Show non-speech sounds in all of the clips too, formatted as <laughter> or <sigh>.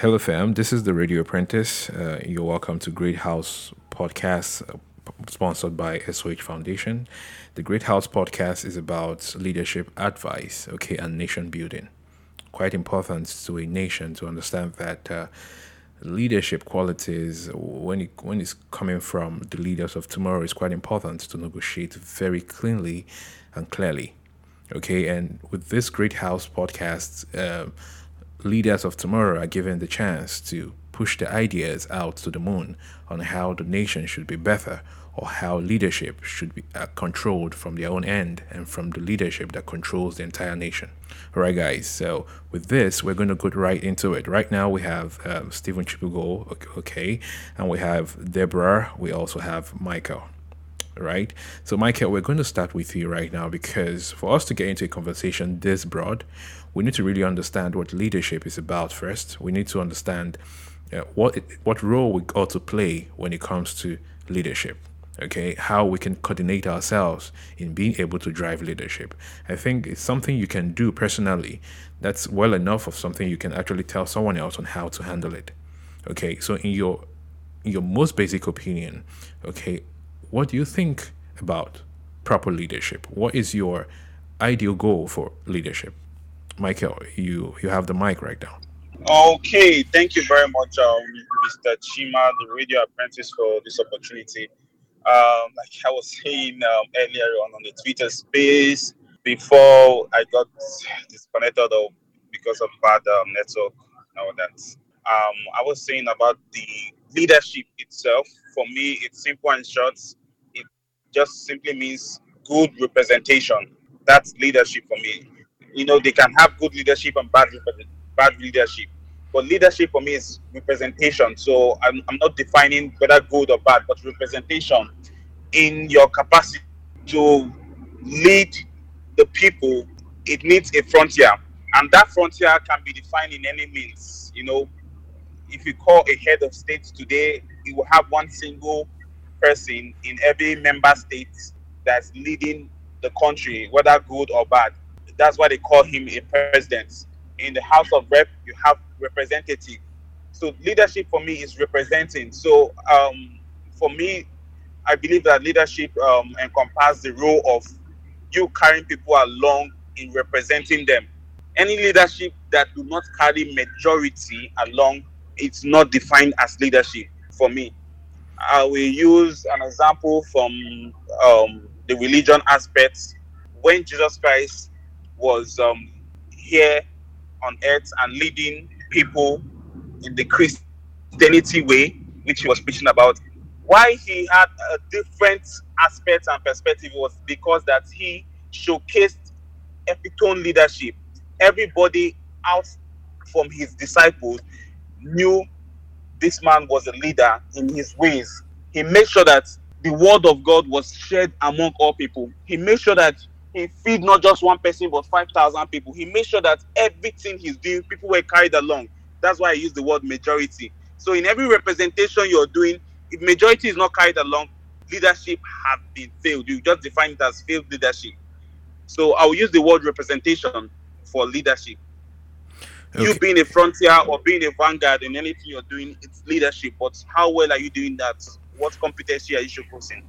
Hello, fam. This is the Radio Apprentice. Uh, you're welcome to Great House Podcast, uh, sponsored by SOH Foundation. The Great House Podcast is about leadership advice, okay, and nation building. Quite important to a nation to understand that uh, leadership qualities, when it when it's coming from the leaders of tomorrow, is quite important to negotiate very cleanly and clearly. Okay, and with this Great House Podcast. Leaders of tomorrow are given the chance to push their ideas out to the moon on how the nation should be better or how leadership should be uh, controlled from their own end and from the leadership that controls the entire nation. All right, guys. So with this, we're going to go right into it. Right now, we have um, Stephen Chibugo, okay, and we have Deborah. We also have Michael right? So, Michael, we're going to start with you right now because for us to get into a conversation this broad, we need to really understand what leadership is about first. We need to understand uh, what what role we ought to play when it comes to leadership. Okay, how we can coordinate ourselves in being able to drive leadership. I think it's something you can do personally. That's well enough of something you can actually tell someone else on how to handle it. Okay, so in your in your most basic opinion, okay, what do you think about proper leadership? What is your ideal goal for leadership? Michael, you you have the mic right now. Okay, thank you very much, um, Mr. Chima, the radio apprentice, for this opportunity. Um, like I was saying um, earlier on on the Twitter space, before I got disconnected because of bad um, network all that, um, I was saying about the leadership itself. For me, it's simple and short It just simply means good representation. That's leadership for me. You know, they can have good leadership and bad bad leadership, but leadership for me is representation. So I'm, I'm not defining whether good or bad, but representation in your capacity to lead the people. It needs a frontier, and that frontier can be defined in any means. You know, if you call a head of state today, you will have one single person in every member state that's leading the country, whether good or bad. That's why they call him a president. In the House of Rep, you have representative. So leadership for me is representing. So um, for me, I believe that leadership um, encompasses the role of you carrying people along in representing them. Any leadership that do not carry majority along, it's not defined as leadership for me. I will use an example from um, the religion aspects. When Jesus Christ was um, here on earth and leading people in the Christianity way, which he was preaching about, why he had a different aspect and perspective was because that he showcased epitome leadership. Everybody out from his disciples knew this man was a leader in his ways. He made sure that the word of God was shared among all people. He made sure that he feed not just one person but 5,000 people. He made sure that everything he's doing, people were carried along. That's why I use the word majority. So in every representation you're doing, if majority is not carried along, leadership have been failed. You just define it as failed leadership. So I will use the word representation for leadership. Okay. You being a frontier or being a vanguard in anything you're doing, it's leadership. But how well are you doing that? What competency are you showcasing?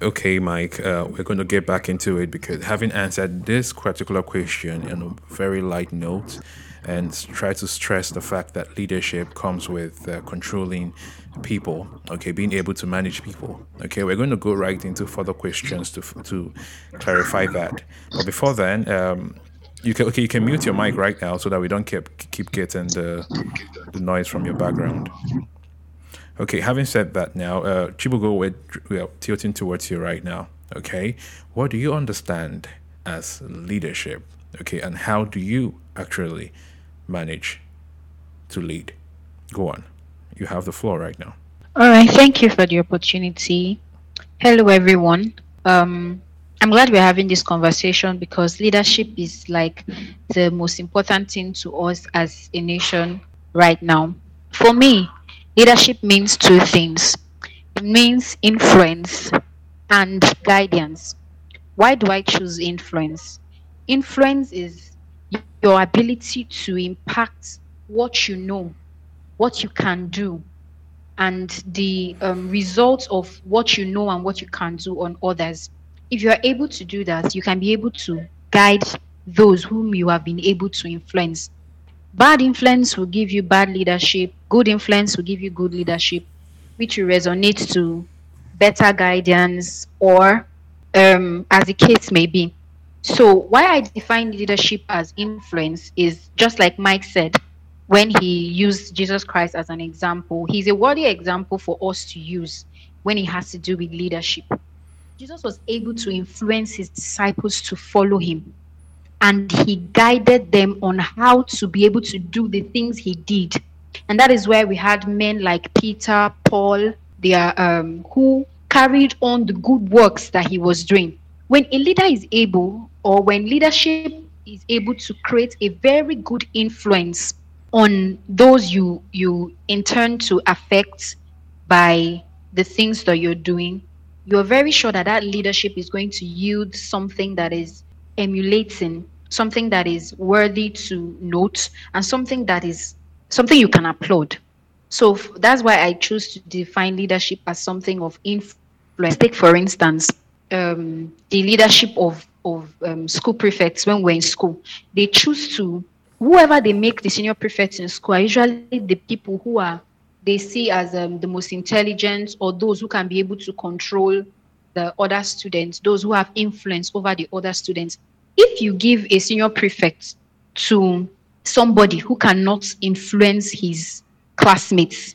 Okay, Mike, uh, we're going to get back into it because having answered this particular question in a very light note and try to stress the fact that leadership comes with uh, controlling people, okay, being able to manage people. Okay, we're going to go right into further questions to, to clarify that. But before then, um, you can okay, you can mute your mic right now so that we don't keep keep getting the the noise from your background. Okay, having said that now, uh, Chibugo, we're, tilting towards you right now. Okay, what do you understand as leadership? Okay, and how do you actually manage to lead? Go on, you have the floor right now. All right, thank you for the opportunity. Hello, everyone. Um, I'm glad we're having this conversation because leadership is like the most important thing to us as a nation right now. For me, leadership means two things it means influence and guidance. Why do I choose influence? Influence is your ability to impact what you know, what you can do and the um, results of what you know and what you can do on others. If you are able to do that, you can be able to guide those whom you have been able to influence. Bad influence will give you bad leadership, good influence will give you good leadership, which will resonate to better guidance or um, as the case may be. So, why I define leadership as influence is just like Mike said when he used Jesus Christ as an example. He's a worthy example for us to use when it has to do with leadership. Jesus was able to influence his disciples to follow him, and he guided them on how to be able to do the things he did. And that is where we had men like Peter, Paul, they are, um, who carried on the good works that he was doing. When a leader is able, or when leadership is able to create a very good influence on those you you intend to affect by the things that you're doing, you're very sure that that leadership is going to yield something that is emulating, something that is worthy to note, and something that is something you can applaud. So that's why I choose to define leadership as something of influence Take, for instance, um, the leadership of, of um, school prefects when we're in school. They choose to, whoever they make the senior prefects in school are usually the people who are they see as um, the most intelligent or those who can be able to control the other students, those who have influence over the other students. If you give a senior prefect to somebody who cannot influence his classmates,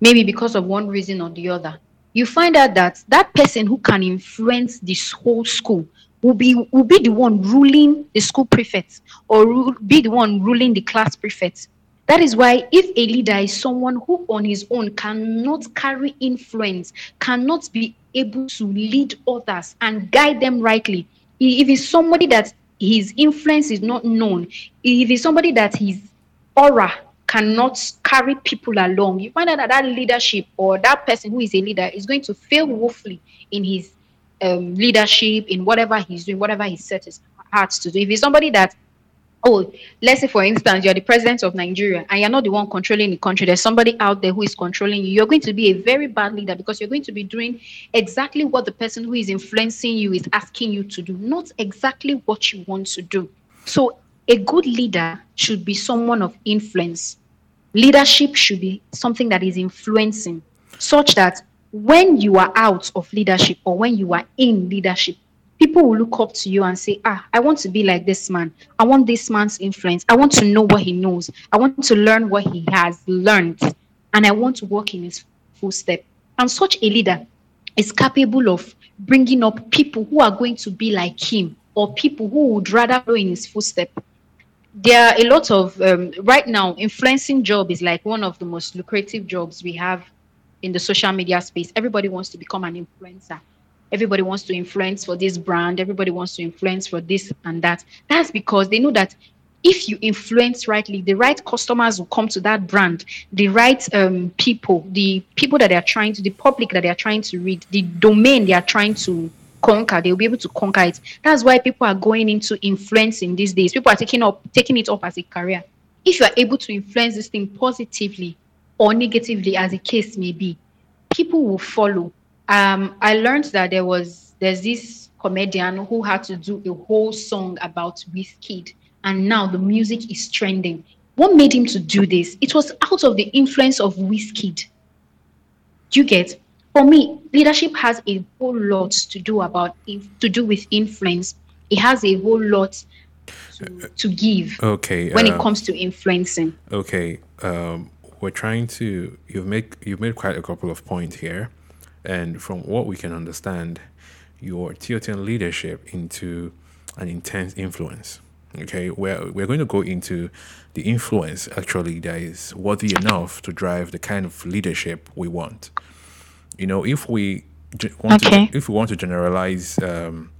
maybe because of one reason or the other, you find out that that person who can influence this whole school will be will be the one ruling the school prefect or be the one ruling the class prefect. That is why if a leader is someone who on his own cannot carry influence cannot be able to lead others and guide them rightly if he's somebody that his influence is not known if he's somebody that his aura cannot carry people along, you find out that that leadership or that person who is a leader is going to fail woefully in his um, leadership, in whatever he's doing, whatever he set his heart to do. If he's somebody that, oh, let's say for instance, you're the president of Nigeria and you're not the one controlling the country, there's somebody out there who is controlling you, you're going to be a very bad leader because you're going to be doing exactly what the person who is influencing you is asking you to do, not exactly what you want to do. So a good leader should be someone of influence. Leadership should be something that is influencing, such that when you are out of leadership or when you are in leadership, people will look up to you and say, Ah, I want to be like this man. I want this man's influence. I want to know what he knows. I want to learn what he has learned. And I want to walk in his footsteps. And such a leader is capable of bringing up people who are going to be like him or people who would rather go in his footsteps there are a lot of um, right now influencing job is like one of the most lucrative jobs we have in the social media space everybody wants to become an influencer everybody wants to influence for this brand. Everybody wants to influence for this and that. That's because they know that if you influence rightly the right customers will come to that brand. The right um, people the people that they are trying to the public that they are trying to read the domain they are trying to conquer they'll be able to conquer it. That's why people are going into influencing these days. People are taking up taking it up as a career. If you are able to influence this thing positively or negatively as the case may be people will follow um i learned that there was there's this comedian who had to do a whole song about Wizkid and now the music is trending what made him to do this it was out of the influence of Wizkid do you get for me, leadership has a whole lot to do about to do with influence. It has a whole lot to, to give. Okay. When uh, it comes to influencing. Okay. Um, we're trying to you've made you've made quite a couple of points here, and from what we can understand, you're tilting leadership into an intense influence. Okay, we're we're going to go into the influence actually that is worthy enough to drive the kind of leadership we want you know, if we want okay. to, if we want to generalize um,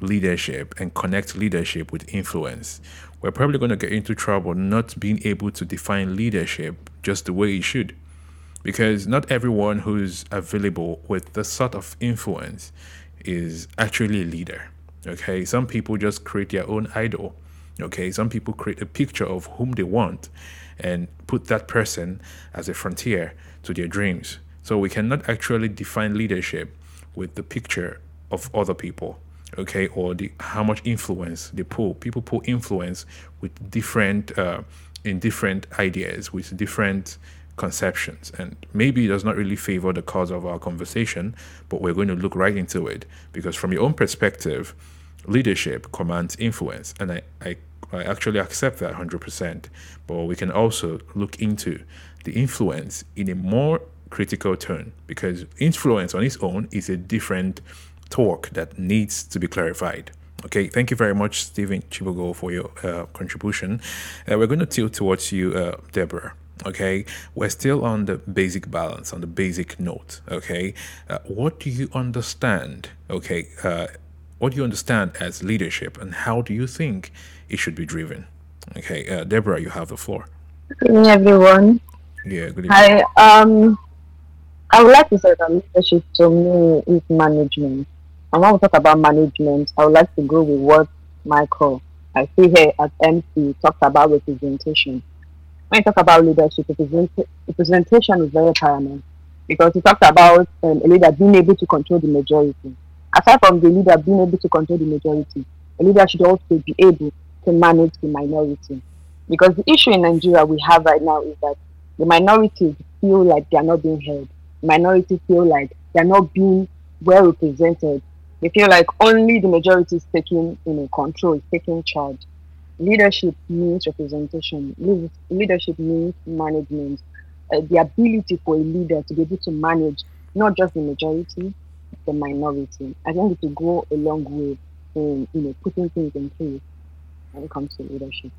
leadership and connect leadership with influence, we're probably going to get into trouble not being able to define leadership just the way it should. Because not everyone who's available with the sort of influence is actually a leader. Okay, some people just create their own idol. Okay, some people create a picture of whom they want, and put that person as a frontier to their dreams. So we cannot actually define leadership with the picture of other people, okay, or the how much influence they pull. People pull influence with different uh, in different ideas, with different conceptions, and maybe it does not really favor the cause of our conversation. But we're going to look right into it because, from your own perspective, leadership commands influence, and I I, I actually accept that hundred percent. But we can also look into the influence in a more critical turn because influence on its own is a different talk that needs to be clarified. Okay, thank you very much, Stephen Chibugo, for your uh, contribution. Uh, we're going to tilt towards you, uh, Deborah. Okay, we're still on the basic balance, on the basic note. Okay, uh, what do you understand? Okay, uh, what do you understand as leadership, and how do you think it should be driven? Okay, uh, Deborah, you have the floor. Good evening, everyone. Yeah, good evening. Hi. Um, I would like to say that leadership to me is management. And when we talk about management, I would like to go with what Michael, I see here at MC, talked about representation. When you talk about leadership, representation is very paramount because he talked about um, a leader being able to control the majority. Aside from the leader being able to control the majority, a leader should also be able to manage the minority. Because the issue in Nigeria we have right now is that the minorities feel like they are not being heard. Minorities feel like they are not being well represented. They feel like only the majority is taking you know, control, is taking charge. Leadership means representation. Leadership means management. Uh, the ability for a leader to be able to manage not just the majority, the minority. I think it will go a long way in you know putting things in place when it comes to leadership.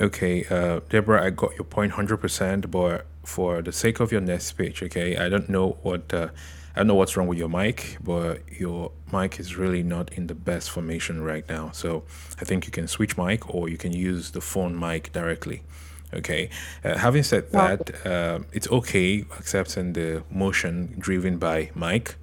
Okay, uh, Deborah, I got your point hundred percent, but for the sake of your next speech, okay, I don't know what uh, I don't know what's wrong with your mic, but your mic is really not in the best formation right now. So I think you can switch mic or you can use the phone mic directly. Okay. Uh, having said that, uh, it's okay accepting the motion driven by Mike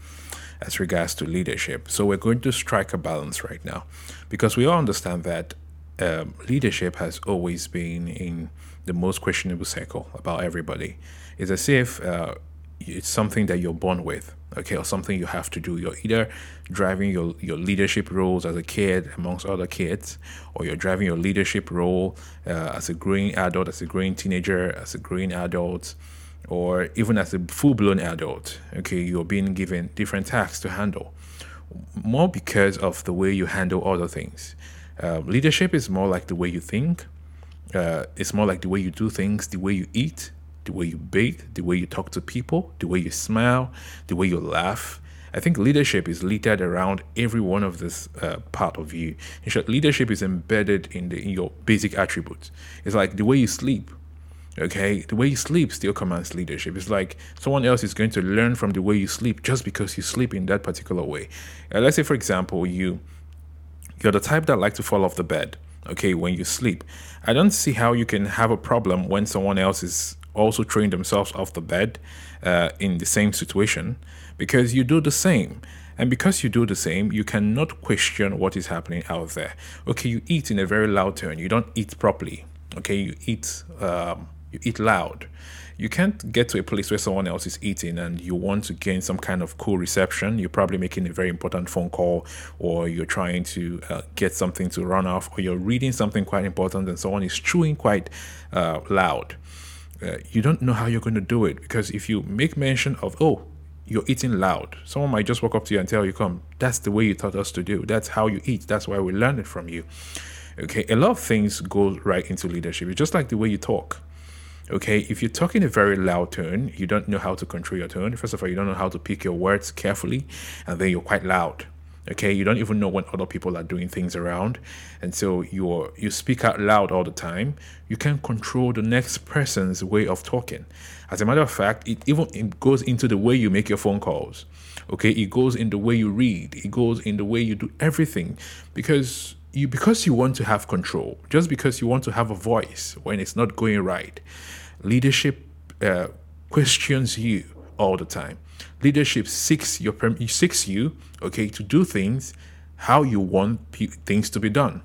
as regards to leadership. So we're going to strike a balance right now because we all understand that um, leadership has always been in the most questionable circle about everybody. It's as if uh, it's something that you're born with, okay, or something you have to do. You're either driving your, your leadership roles as a kid amongst other kids, or you're driving your leadership role uh, as a growing adult, as a growing teenager, as a growing adult, or even as a full blown adult. Okay, you're being given different tasks to handle, more because of the way you handle other things. Uh, leadership is more like the way you think, uh, it's more like the way you do things, the way you eat, the way you bathe, the way you talk to people, the way you smile, the way you laugh. I think leadership is littered around every one of this uh, part of you. In short, leadership is embedded in the in your basic attributes. It's like the way you sleep. Okay, the way you sleep still commands leadership. It's like someone else is going to learn from the way you sleep just because you sleep in that particular way. Uh, let's say, for example, you you're the type that like to fall off the bed okay when you sleep i don't see how you can have a problem when someone else is also throwing themselves off the bed uh, in the same situation because you do the same. And because you do the same you cannot question what is happening out there. Okay you eat in a very loud tone. You don't eat properly. Okay you eat um, you eat loud. You can't get to a place where someone else is eating and you want to gain some kind of cool reception. You're probably making a very important phone call, or you're trying to uh, get something to run off, or you're reading something quite important and someone is chewing quite uh, loud. Uh, you don't know how you're going to do it because if you make mention of, oh, you're eating loud, someone might just walk up to you and tell you, come, that's the way you taught us to do. That's how you eat. That's why we learned it from you. Okay, a lot of things go right into leadership. It's just like the way you talk. Okay, if you talk in a very loud tone, you don't know how to control your tone. First of all, you don't know how to pick your words carefully, and then you're quite loud. Okay, you don't even know when other people are doing things around, and so you you speak out loud all the time. You can control the next person's way of talking. As a matter of fact, it even it goes into the way you make your phone calls. Okay, it goes in the way you read. It goes in the way you do everything, because you because you want to have control, just because you want to have a voice when it's not going right. Leadership uh, questions you all the time. Leadership seeks your seeks you, okay, to do things how you want things to be done.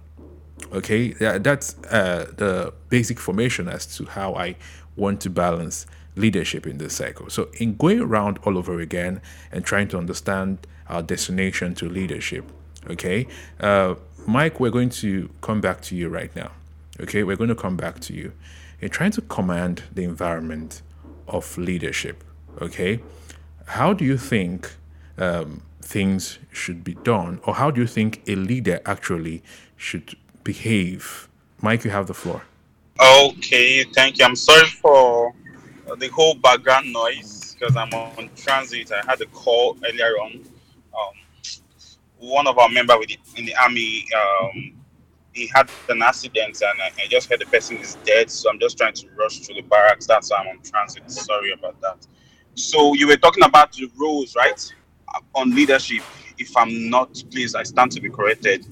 Okay, yeah, that's uh, the basic formation as to how I want to balance leadership in this cycle. So, in going around all over again and trying to understand our destination to leadership, okay, uh, Mike, we're going to come back to you right now. Okay, we're going to come back to you. In trying to command the environment of leadership, okay, how do you think um, things should be done, or how do you think a leader actually should behave? Mike, you have the floor. Okay, thank you. I'm sorry for the whole background noise because I'm on transit. I had a call earlier on. Um, one of our members in the army, um, he had an accident and I, I, just heard the person is dead. So I'm just trying to rush to the barracks. That's why I'm on transit. Sorry about that. So you were talking about the roles, right? On leadership. If I'm not, please, I stand to be corrected.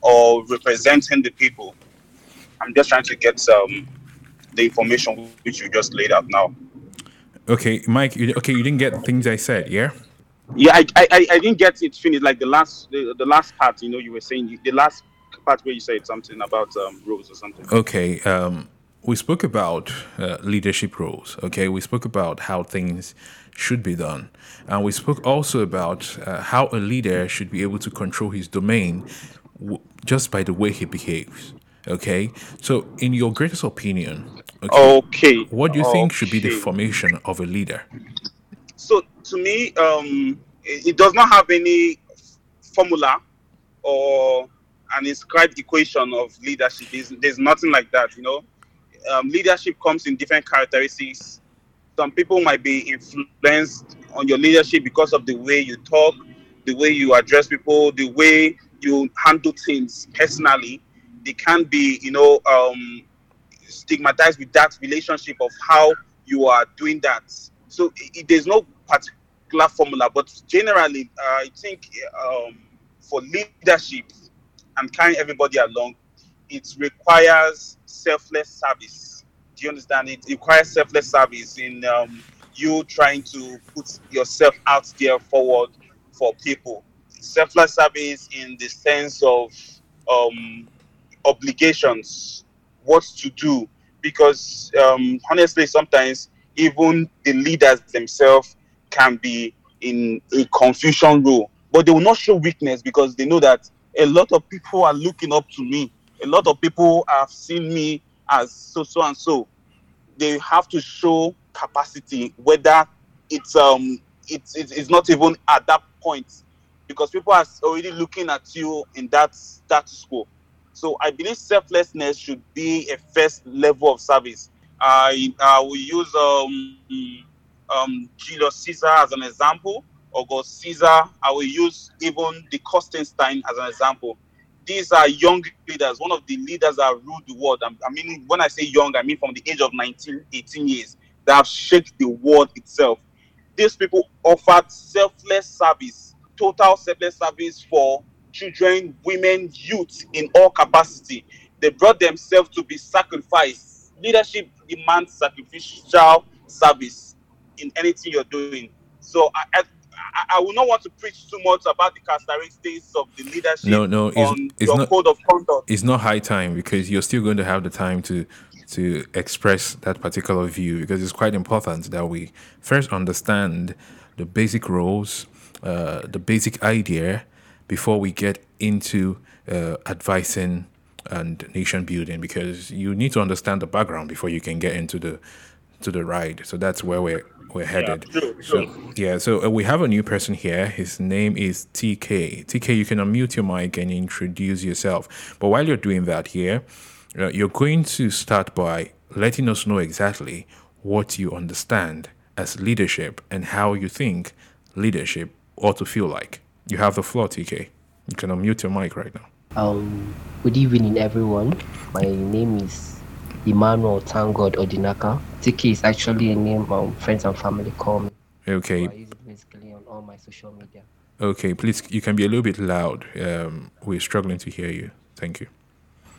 Or representing the people. I'm just trying to get some the information which you just laid out now. Okay, Mike. You, okay, you didn't get things I said, yeah? Yeah, I, I, I didn't get it finished. Like the last the, the last part, you know, you were saying the last part where you said something about um, roles or something. Okay. Um, we spoke about uh, leadership roles. Okay, we spoke about how things should be done, and we spoke also about uh, how a leader should be able to control his domain w- just by the way he behaves. Okay, so in your greatest opinion, okay, okay. what do you okay. think should be the formation of a leader? So to me, um, it, does not have any formula or an inscribed equation of leadership. There's, there's nothing like that, you know. Um, leadership comes in different characteristics. Some people might be influenced on your leadership because of the way you talk, the way you address people, the way you handle things personally. They can be, you know, um, stigmatized with that relationship of how you are doing that. So it, there's no particular formula, but generally, uh, I think um, for leadership, and carrying everybody along, it requires selfless service. Do you understand? It requires selfless service in um, you trying to put yourself out there forward for people. Selfless service in the sense of um, obligations, what to do. Because um, honestly, sometimes even the leaders themselves can be in a confusion role, but they will not show weakness because they know that a lot of people are looking up to me. A lot of people have seen me as so so and so. They have to show capacity, whether it's um it's it's not even at that point, because people are already looking at you in that status quo. So I believe selflessness should be a first level of service. I uh, will use um um Julius Caesar as an example. August Caesar. I will use even the Constantine as an example. These are young leaders, one of the leaders that ruled the world. I mean, when I say young, I mean from the age of 19, 18 years, that have shaped the world itself. These people offered selfless service, total selfless service for children, women, youth in all capacity. They brought themselves to be sacrificed. Leadership demands sacrificial service in anything you're doing. So I, I, I will not want to preach too much about the characteristics of the leadership. No, no, it's, on it's your not code of conduct. It's not high time because you're still going to have the time to to express that particular view because it's quite important that we first understand the basic roles, uh, the basic idea before we get into uh, advising and nation building because you need to understand the background before you can get into the to the ride. So that's where we're we're headed. Yeah, true, so true. yeah, so uh, we have a new person here. His name is TK. TK, you can unmute your mic and introduce yourself. But while you're doing that here, uh, you're going to start by letting us know exactly what you understand as leadership and how you think leadership ought to feel like. You have the floor, TK. You can unmute your mic right now. Um, good evening, everyone. My name is Emmanuel Tangod Odinaka. TK is actually a name um, friends and family call me. Okay. So I use it basically on all my social media. Okay, please, you can be a little bit loud. Um, we're struggling to hear you. Thank you.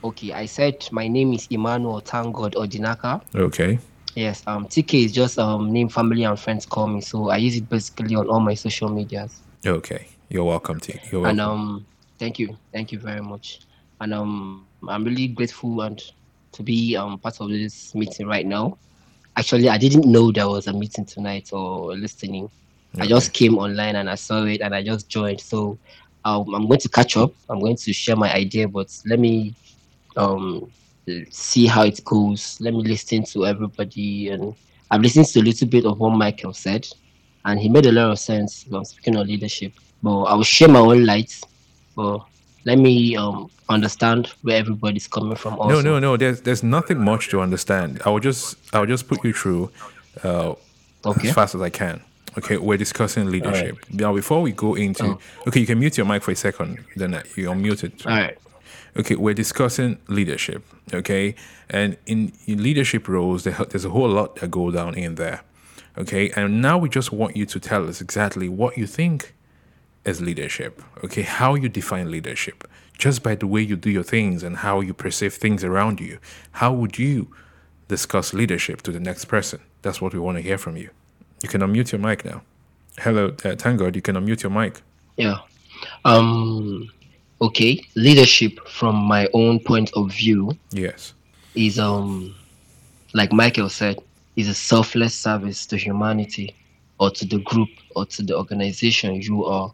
Okay, I said my name is Emmanuel Tangod Odinaka. Okay. Yes, um, TK is just um name family and friends call me, so I use it basically on all my social medias. Okay. You're welcome, T. You're welcome. And um, thank you, thank you very much. and um, I'm really grateful and to be um part of this meeting right now. Actually, I didn't know there was a meeting tonight or listening. I just came online and I saw it and I just joined. So um, I'm going to catch up. I'm going to share my idea, but let me um see how it goes. Let me listen to everybody, and I've listened to a little bit of what Michael said, and he made a lot of sense. I'm speaking of leadership, but I will share my own lights. But let me um understand where everybody's coming from. Also. No, no, no. There's there's nothing much to understand. I will just I will just put you through uh, Okay. as fast as I can. Okay, we're discussing leadership. Now, before we go into, Oh. okay, you can mute your mic for a second. Then you're muted. All right. Okay, we're discussing leadership. Okay, and in, in leadership roles, there's a whole lot that go down in there. Okay, and now we just want you to tell us exactly what you think is leadership. Okay, how you define leadership, just by the way you do your things and how you perceive things around you. How would you discuss leadership to the next person? That's what we want to hear from you. You can unmute your mic now. Hello, uh, you can unmute your mic. Yeah. Um. Okay. Leadership, from my own point of view, Yes. is um, like Michael said, is a selfless service to humanity, or to the group, or to the organization you are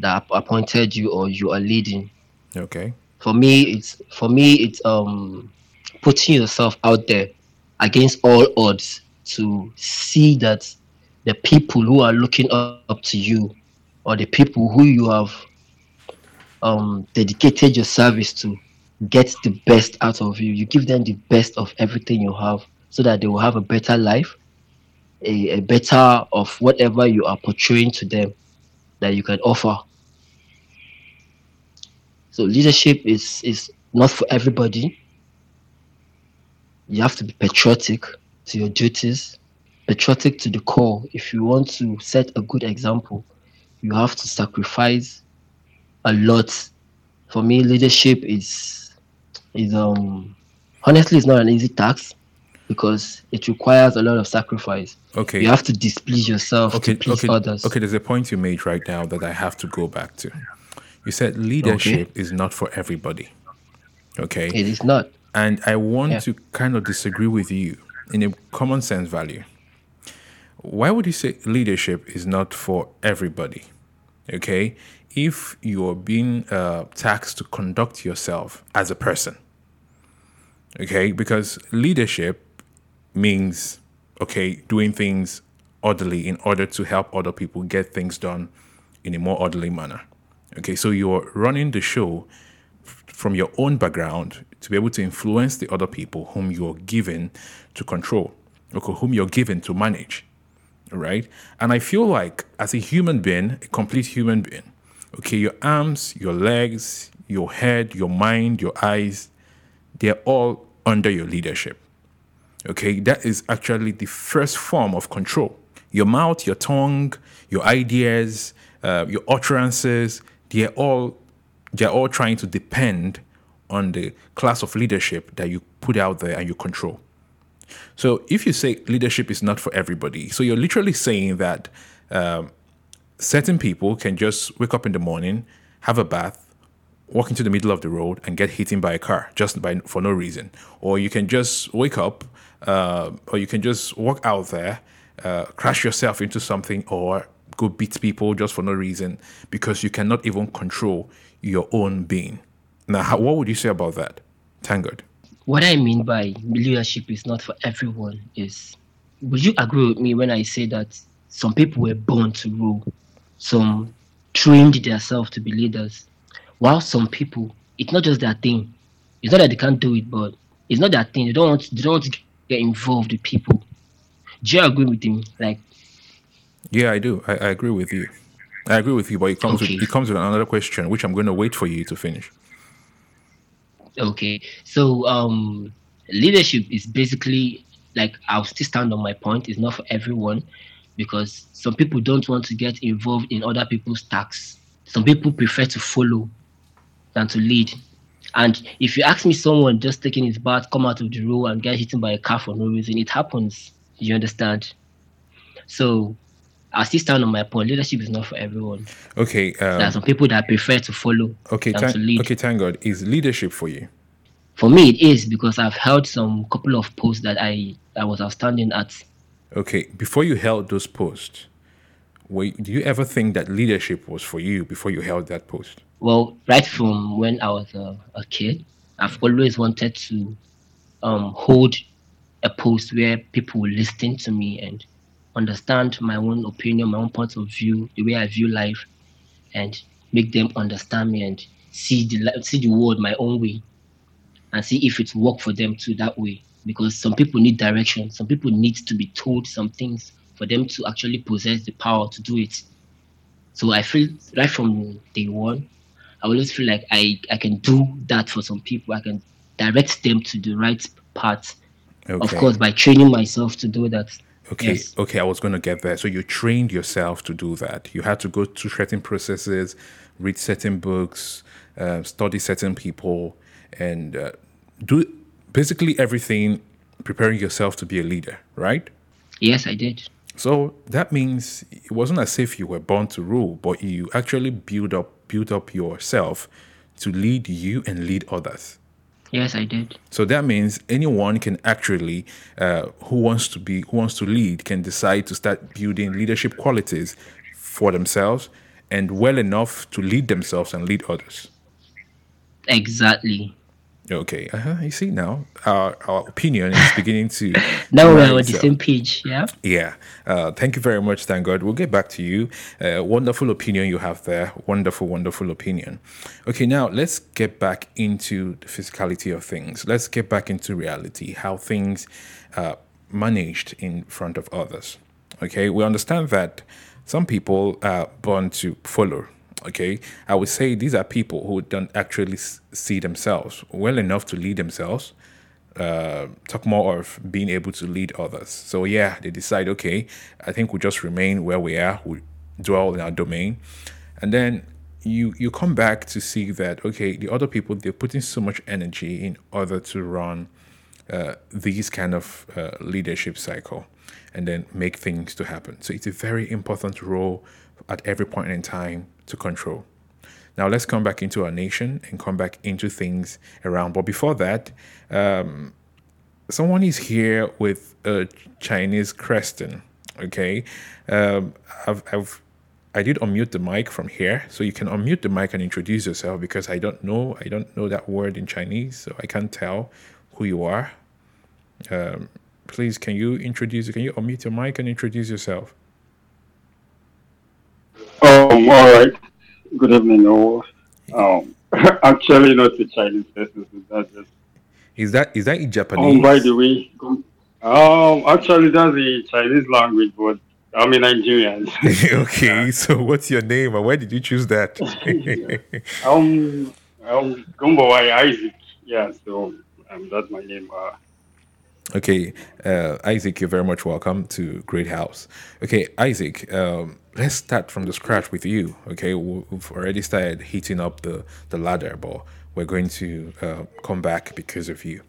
that appointed you or you are leading. Okay. For me, it's for me it's um putting yourself out there against all odds to see that the people who are looking up, up to you or the people who you have um dedicated your service to get the best out of you you give them the best of everything you have so that they will have a better life a, a better of whatever you are portraying to them that you can offer so leadership is is not for everybody you have to be patriotic to your duties patriotic to the core if you want to set a good example you have to sacrifice a lot for me leadership is is um honestly it's not an easy task because it requires a lot of sacrifice Okay. you have to displease yourself okay, to please okay, others okay. There's a point you made right now that I have to go back to. You said leadership is not for everybody. Okay, it is not and I want Yeah. to kind of disagree with you in a common sense value. Why would you say leadership is not for everybody? Okay, if you're being uh, taxed to conduct yourself as a person. Okay, because leadership means okay doing things orderly in order to help other people get things done in a more orderly manner okay so you're running the show from your own background to be able to influence the other people whom you're given to control okay whom you're given to manage right and i feel like as a human being a complete human being okay your arms your legs your head your mind your eyes they're all under your leadership Okay, that is actually the first form of control. Your mouth, your tongue, your ideas, uh, your utterances, they're all they're all trying to depend on the class of leadership that you put out there and you control. So if you say leadership is not for everybody, so you're literally saying that um, certain people can just wake up in the morning, have a bath, walk into the middle of the road and get hit in by a car just by for no reason, or you can just wake up, uh, or you can just walk out there, uh, crash yourself into something, or go beat people just for no reason because you cannot even control your own being. Now, how, what would you say about that, Tangod? what I mean by leadership is not for everyone is would you agree with me when I say that some people were born to rule, some trained themselves to be leaders, while some people it's not just their thing. It's not that they can't do it, but it's not their thing. They don't want they don't get involved with people. Do you agree with me? Like Yeah, I do. I, I agree with you. I agree with you, but it comes Okay. with it comes with another question, which I'm going to wait for you to finish. Okay, so um, leadership is basically like I'll still stand on my point. It's not for everyone because some people don't want to get involved in other people's tasks. Some people prefer to follow than to lead. And if you ask me, someone just taking his bath, come out of the road and get hit by a car for no reason, it happens. You understand? So I still stand on my point. Leadership is not for everyone. Okay. Um, there are some people that prefer to follow. Okay, than to thank, lead. okay, thank God. Is leadership for you? For me, it is because I've held some couple of posts that I I was outstanding at. Okay, before you held those posts, were, do you ever think that leadership was for you before you held that post? Well, right from when I was a, a kid, I've always wanted to um, hold a post where people listen to me and understand my own opinion, my own point of view, the way I view life, and make them understand me and see the see the world my own way, and see if it work for them too that way. Because some people need direction, some people need to be told some things for them to actually possess the power to do it. So I feel right from day one, I always feel like I, I can do that for some people. I can direct them to the right path. Okay. Of course, by training myself to do that. Okay, Yes. okay, I was going to get there. So you trained yourself to do that. You had to go through certain processes, read certain books, uh, study certain people, and uh, do basically everything preparing yourself to be a leader, right? Yes, I did. So that means it wasn't as if you were born to rule, but you actually build up build up yourself to lead you and lead others. Yes, I did. So that means anyone can actually, uh, who wants to be, who wants to lead, can decide to start building leadership qualities for themselves and well enough to lead themselves and lead others. Exactly. Okay, uh-huh. you see now our, our opinion is beginning to. <laughs> Now we're on the same page. Yeah. Yeah. Uh, thank you very much. Thank God. We'll get back to you. Uh, wonderful opinion you have there. Wonderful, wonderful opinion. Okay, now let's get back into the physicality of things. Let's get back into reality, how things uh, managed in front of others. Okay, we understand that some people are born to follow. Okay, I would say these are people who don't actually see themselves well enough to lead themselves uh, talk more of being able to lead others. So yeah, they decide, okay, I think we'll just remain where we are, we dwell in our domain, and then you you come back to see that okay, the other people they're putting so much energy in order to run uh, these kind of uh, leadership cycle and then make things to happen. So it's a very important role at every point in time to control. Now let's come back into our nation and come back into things around. But before that, um, someone is here with a Chinese creston. Okay, um, I've, I've I did unmute the mic from here, so you can unmute the mic and introduce yourself because I don't know I don't know that word in Chinese, so I can't tell who you are. Um, please, can you introduce? Can you unmute your mic and introduce yourself? Um, all right. Good evening, all. Um, <laughs> actually, not the Chinese person. That's just. Is that is that in Japanese? Um, by the way, um, actually, that's the Chinese language, but I'm a Nigerian. <laughs> <laughs> okay, so what's your name and why did you choose that? um, um, Gumbawai Isaac. Yeah, so um, that's my name. Uh, okay, uh, Isaac, you're very much welcome to Great House. Okay, Isaac, um, let's start from the scratch with you. Okay, We- we've already started heating up the, the ladder, but we're going to uh, come back because of you.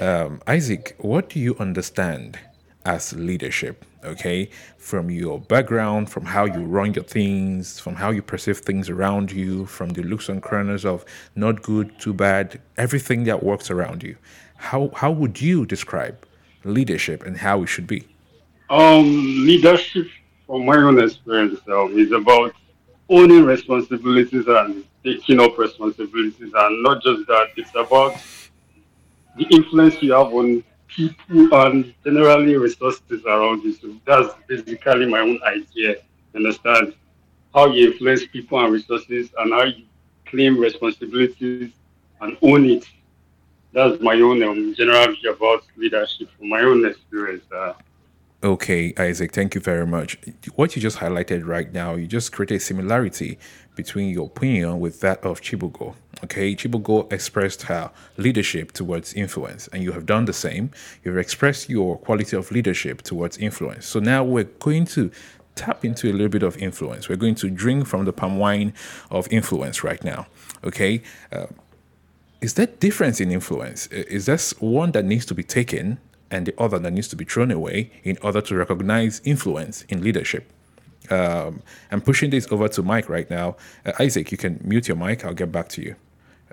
Um, Isaac, what do you understand as leadership? Okay, from your background, from how you run your things, from how you perceive things around you, from the looks and corners of not good, too bad, everything that works around you. How how would you describe leadership and how it should be? Um, leadership, from my own experience, um, is about owning responsibilities and taking up responsibilities, and not just that. It's about the influence you have on people and generally resources around you. So that's basically my own idea. Understand how you influence people and resources, and how you claim responsibilities and own it. That's my own um, general about leadership from my own experience. Uh, Okay, Isaac, thank you very much. What you just highlighted right now, you just created a similarity between your opinion with that of Chibugo. Okay, Chibugo expressed her leadership towards influence, and you have done the same. You've expressed your quality of leadership towards influence. So now we're going to tap into a little bit of influence. We're going to drink from the palm wine of influence right now. Okay, uh, is there difference in influence? Is there one that needs to be taken and the other that needs to be thrown away in order to recognize influence in leadership? Um, I'm pushing this over to Mike right now. Uh, Isaac, you can mute your mic. I'll get back to you.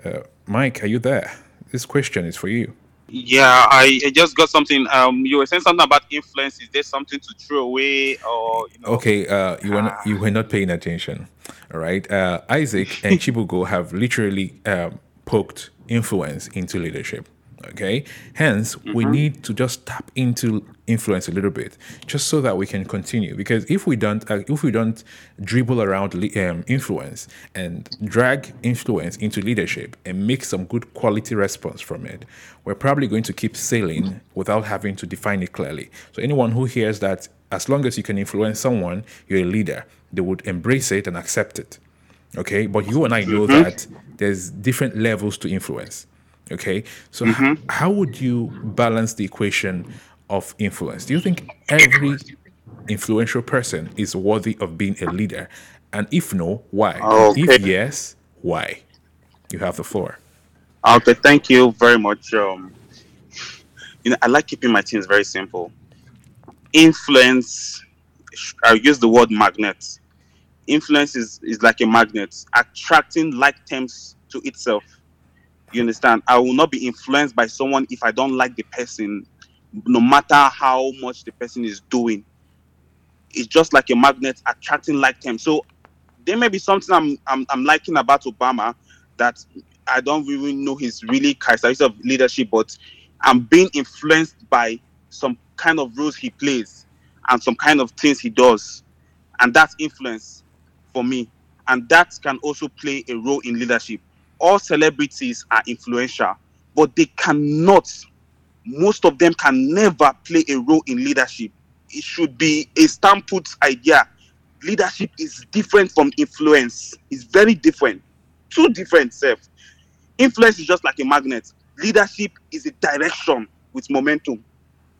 Uh, Mike, are you there? This question is for you. Yeah, I, I just got something. Um, you were saying something about influence. Is there something to throw away, or you know? Okay, uh, you were not, you were not paying attention. All right, uh, Isaac and <laughs> Chibugo have literally um, poked influence into leadership. Okay, hence we need to just tap into influence a little bit, just so that we can continue. Because if we don't, uh, if we don't dribble around um, influence and drag influence into leadership and make some good quality response from it, we're probably going to keep sailing without having to define it clearly. So anyone who hears that as long as you can influence someone, you're a leader, they would embrace it and accept it. Okay, but you and I know that there's different levels to influence. Okay, so h- how would you balance the equation of influence? Do you think every influential person is worthy of being a leader? And if no, why? If yes, why? You have the floor. Okay, thank you very much. Um, you know, I like keeping my things very simple. Influence. I use the word magnet. Influence is, is like a magnet, attracting like terms to itself. You understand? I will not be influenced by someone if I don't like the person, no matter how much the person is doing. It's just like a magnet attracting like terms. So there may be something I'm I'm, I'm liking about Obama that I don't really know his really characteristics of leadership, but I'm being influenced by some kind of roles he plays and some kind of things he does. And that's influence for me. And that can also play a role in leadership. All celebrities are influential, but they cannot, most of them can never play a role in leadership. It should be a stamp idea. Leadership is different from influence, it's very different. Two different self. Influence is just like a magnet. Leadership is a direction with momentum.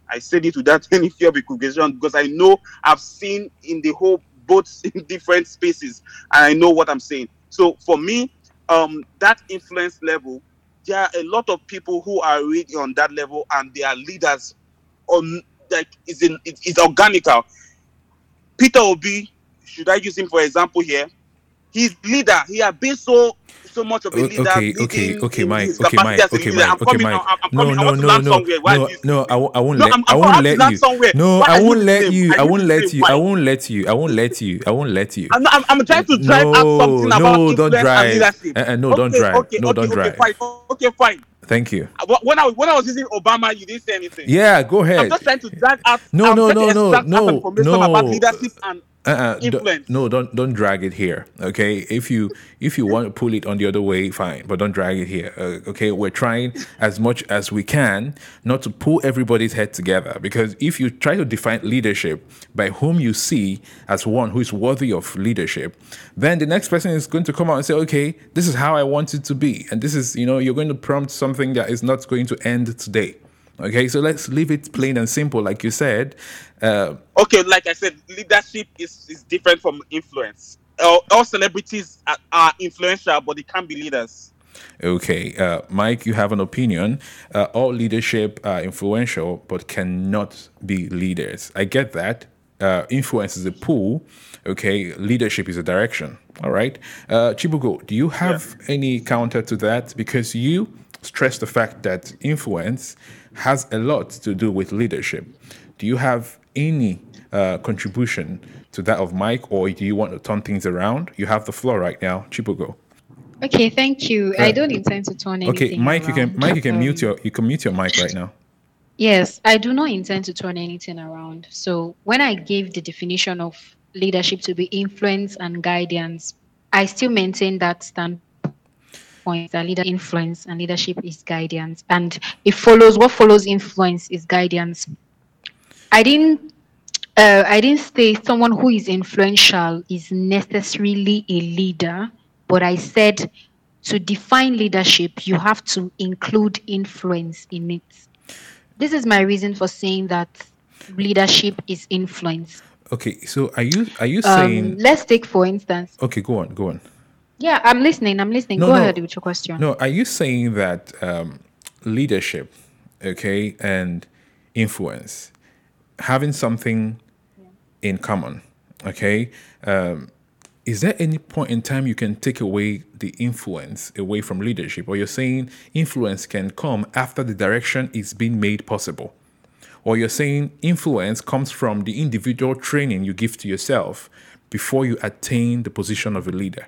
I said it without <laughs> any fear of equivocation because I know I've seen in the whole both <laughs> in different spaces and I know what I'm saying. So for me, um, that influence level, there are a lot of people who are really on that level and they are leaders on like is in it- it's organical. Peter Obi, should I use him for example here? He's leader. He has been so so much of a leader. Okay, okay, okay, Mike, okay, Mike, okay. Mike, okay, Mike. now. I'm, I'm No, no, no, no, no, no. I, won't- I won't let. I won't let you. No, I won't let you. I won't let you. I won't let you. I won't let you. I won't let you. I'm, trying to drive out something No, about no, influence don't and drive. leadership. Uh, uh, no, don't drive. Okay, No, don't drive. Okay, fine. Thank you. Uh, When I when I was using Obama, you didn't say anything. Yeah, go ahead. I'm just trying to drag out. No, I'm no, no, no, no, about no. leadership and Uh-uh, influence. no, don't don't drag it here. Okay, if you if you want to pull it on the other way, fine, but don't drag it here. Uh, okay, we're trying as much as we can not to pull everybody's head together because if you try to define leadership by whom you see as one who is worthy of leadership, then the next person is going to come out and say, okay, this is how I want it to be, and this is you know you're going to prompt something that is not going to end today. Okay, so let's leave it plain and simple, like you said. Uh, okay, like I said, leadership is, is different from influence. All, all celebrities are, are influential, but they can't be leaders. Okay, uh, Mike, you have an opinion. Uh, all leadership are influential, but cannot be leaders. I get that. Uh, influence is a pull. Okay, leadership is a direction. All right. Uh, Chibugo, do you have any counter to that? Because you stress the fact that influence has a lot to do with leadership. Do you have any uh, contribution to that of Mike, or do you want to turn things around? You have the floor right now, Chibugo. Okay, thank you. I Uh, don't intend to turn anything Okay, Mike, you can. Mike, you can Um, mute your you can mute your mic right now. Yes, I do not intend to turn anything around. So when I gave the definition of leadership to be influence and guidance, I still maintain that standpoint that leader influence and leadership is guidance. And it follows what follows influence is guidance. I didn't uh, I didn't say someone who is influential is necessarily a leader, but I said to define leadership, you have to include influence in it. This is my reason for saying that leadership is influence. Okay, so are you are you Um, saying let's take, for instance, okay? Go on, go on. Yeah, I'm listening. I'm listening. No, Go no. ahead with your question. No, are you saying that um, leadership, okay, and influence having something in common, Okay. Um, is there any point in time you can take away the influence away from leadership or you're saying influence can come after the direction is being made possible or you're saying influence comes from the individual training you give to yourself before you attain the position of a leader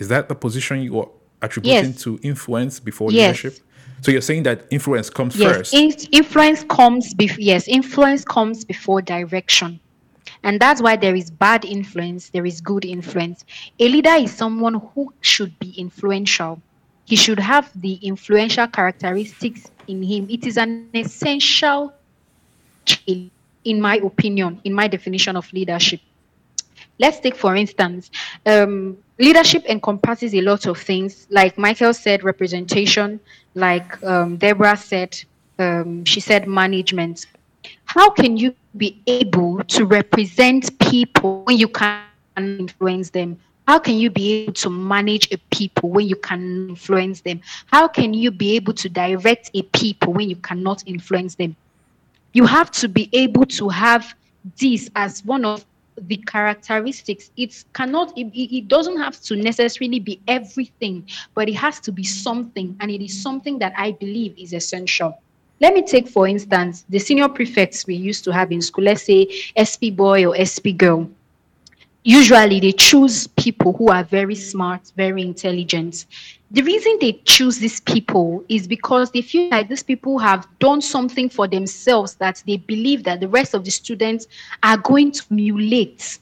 is that the position you are attributing Yes. to influence before Yes. leadership so you're saying that influence comes Yes, first in- influence comes before yes, influence comes before direction. And that's why there is bad influence, there is good influence. A leader is someone who should be influential. He should have the influential characteristics in him. It is an essential in my opinion, in my definition of leadership. Let's take, for instance, um, leadership encompasses a lot of things. Like Michael said, representation. Like um, Deborah said, um, she said management. How can you be able to represent people when you can't influence them? How can you be able to manage a people when you can influence them? How can you be able to direct a people when you cannot influence them? you have to be able to have this as one of the characteristics it cannot it, it doesn't have to necessarily be everything but it has to be something and it is something that i believe is essential let me take for instance the senior prefects we used to have in school let's say sp boy or sp girl usually they choose people who are very smart, very intelligent. The reason they choose these people is because they feel like these people have done something for themselves that they believe that the rest of the students are going to emulate.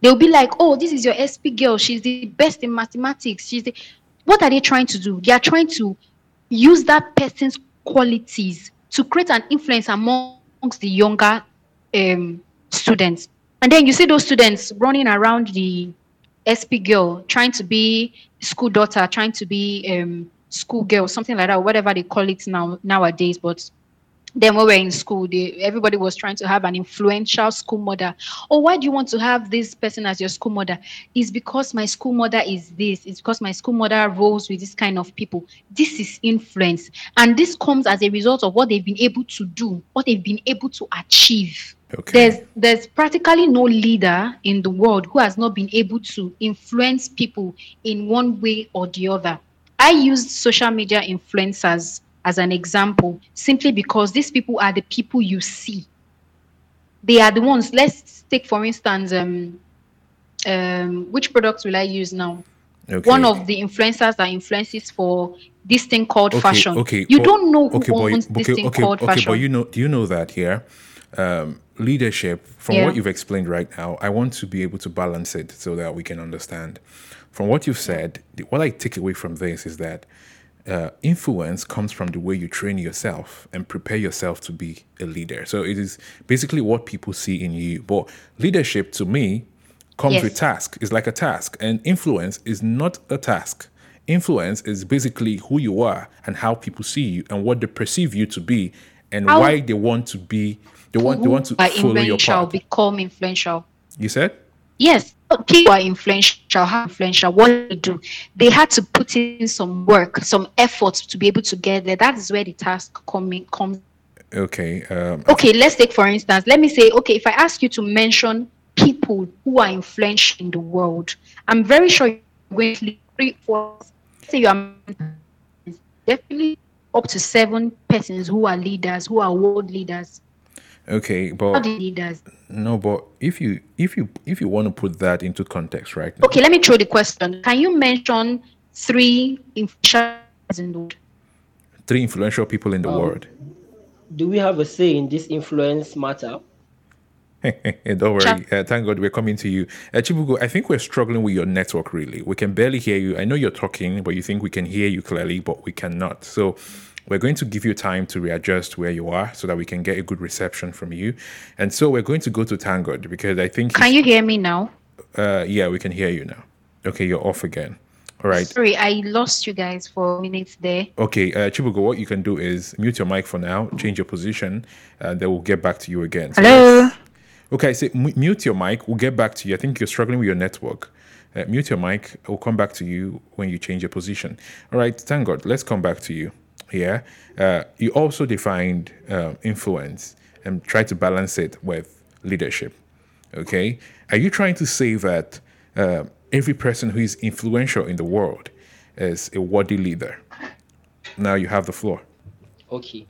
They'll be like, oh, this is your SP girl. She's the best in mathematics. She's the... What are they trying to do? They are trying to use that person's qualities to create an influence amongst the younger um, students. And then you see those students running around the SP girl, trying to be school daughter, trying to be um, school girl, something like that, whatever they call it now nowadays. But then when we were in school, they, everybody was trying to have an influential school mother. Oh, why do you want to have this person as your school mother? It's because my school mother is this. It's because my school mother rolls with this kind of people. This is influence. And this comes as a result of what they've been able to do, what they've been able to achieve. Okay There's there's practically no leader in the world who has not been able to influence people in one way or the other. I use social media influencers as an example simply because these people are the people you see. They are the ones. Let's take for instance, um, um, which products will I use now? okay One of the influencers that influences for this thing called okay, fashion. Okay, you but- don't know who okay, but, owns this okay, thing okay, called okay, fashion. but you know, do you know that here, um, leadership from Yeah. what you've explained right now, I want to be able to balance it so that we can understand. From what you've said, what I take away from this is that uh, influence comes from the way you train yourself and prepare yourself to be a leader. So it is basically what people see in you. But leadership, to me, comes Yes. with task. It's like a task, and influence is not a task. Influence is basically who you are and how people see you and what they perceive you to be, and How- why they want to be. They want. They want to follow your path. become influential. You said. Yes, people are influential. How influential? What do they do? They had to put in some work, some effort to be able to get there. That is where the task coming comes. Okay. Um, Okay, let's take for instance. Let me say, okay, if I ask you to mention people who are influential in the world, I'm very sure you're going to three, four. Say you are definitely up to seven persons who are leaders, who are world leaders. Okay, but leaders? no, but if you if you if you want to put that into context right now, Okay, let me throw the question. Can you mention three influential in the world? three influential people in the Um, world. Do we have a say in this influence matter? <laughs> Don't worry. Uh, thank God we're coming to you. Uh, Chibugo, I think we're struggling with your network really. We can barely hear you. I know you're talking, but you think we can hear you clearly, but we cannot. So we're going to give you time to readjust where you are so that we can get a good reception from you. And so we're going to go to Tangod because I think, Can you hear me now? uh, yeah, we can hear you now. Okay, you're off again. All right. Sorry, I lost you guys for minutes there. Okay, uh, Chibugo, what you can do is mute your mic for now, change your position, and then we'll get back to you again. So Hello? Okay, so mute your mic. We'll get back to you. I think you're struggling with your network. Uh, mute your mic. We'll come back to you when you change your position. All right, thank God. Let's come back to you here. Uh, you also defined uh, influence and try to balance it with leadership. Okay, are you trying to say that uh, every person who is influential in the world is a worthy leader? Now you have the floor. Okay.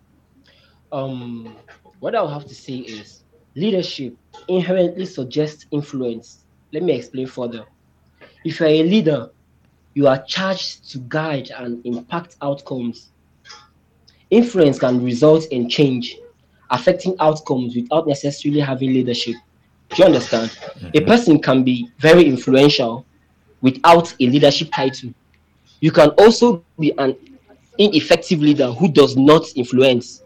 Um, what I'll have to say is leadership inherently suggests influence. Let me explain further. If you're a leader, you are charged to guide and impact outcomes. Influence can result in change, affecting outcomes without necessarily having leadership. Do you understand? Mm-hmm. A person can be very influential without a leadership title. You can also be an ineffective leader who does not influence.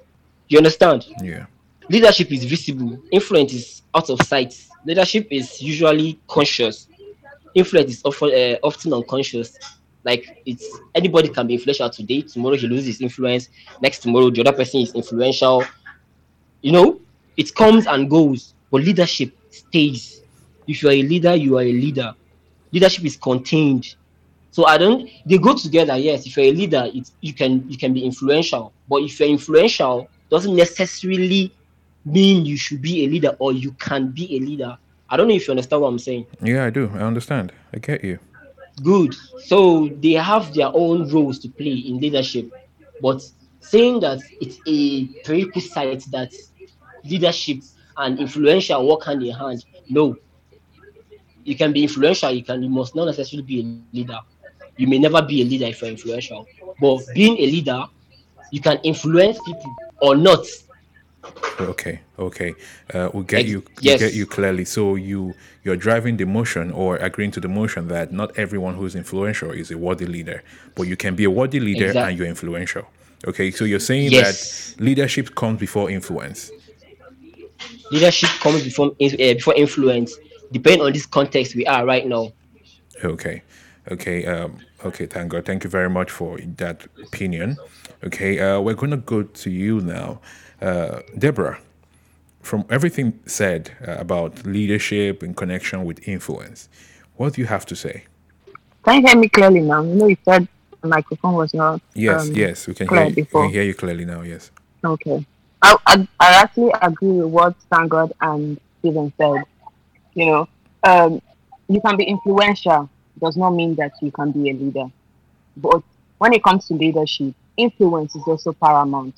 You understand? Yeah. Leadership is visible, influence is out of sight. Leadership is usually conscious. Influence is often uh, often unconscious. Like it's anybody can be influential today. Tomorrow he loses his influence. Next tomorrow the other person is influential. You know, it comes and goes, but leadership stays. If you are a leader, you are a leader. Leadership is contained. So I don't. They go together. Yes, if you're a leader, you can you can be influential. But if you're influential, doesn't necessarily mean you should be a leader or you can be a leader. I don't know if you understand what I'm saying. Yeah, I do. I understand. I get you. Good. So they have their own roles to play in leadership, but saying that it's a prerequisite that leadership and influential work hand in hand. No. You can be influential, you can you must not necessarily be a leader. You may never be a leader if you're influential. But being a leader, you can influence people or not. Okay, okay. Uh, we'll get you yes. get you clearly. So you you're driving the motion or agreeing to the motion that not everyone who's influential is a worthy leader, but you can be a worthy leader exactly. and you're influential. Okay, so you're saying yes. that leadership comes before influence leadership comes before uh, before influence depending on this context we are right now okay okay um okay thank god. Thank you very much for that opinion. Okay uh we're gonna go to you now. Uh deborah from everything said uh, about leadership in connection with influence what do you have to say? Can you hear me clearly now? You know you said the microphone was not yes um, yes we can hear you, we can hear you clearly now yes. Okay. I, I, I actually agree with what Sangod and Stephen said. You know, um, you can be influential, does not mean that you can be a leader. But when it comes to leadership, influence is also paramount.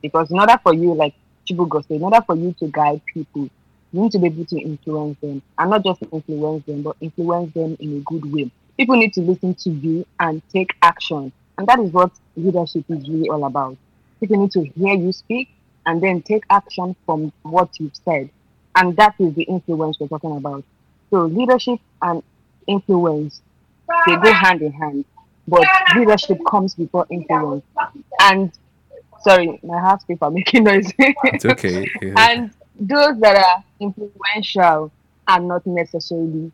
Because in order for you, like Chibugo said, in order for you to guide people, you need to be able to influence them. And not just influence them, but influence them in a good way. People need to listen to you and take action. And that is what leadership is really all about. People need to hear you speak and then take action from what you've said. And that is the influence we're talking about. So leadership and influence, they go hand in hand. But leadership comes before influence. And sorry, my house people making noise. it's okay. Yeah. <laughs> and those that are influential are not necessarily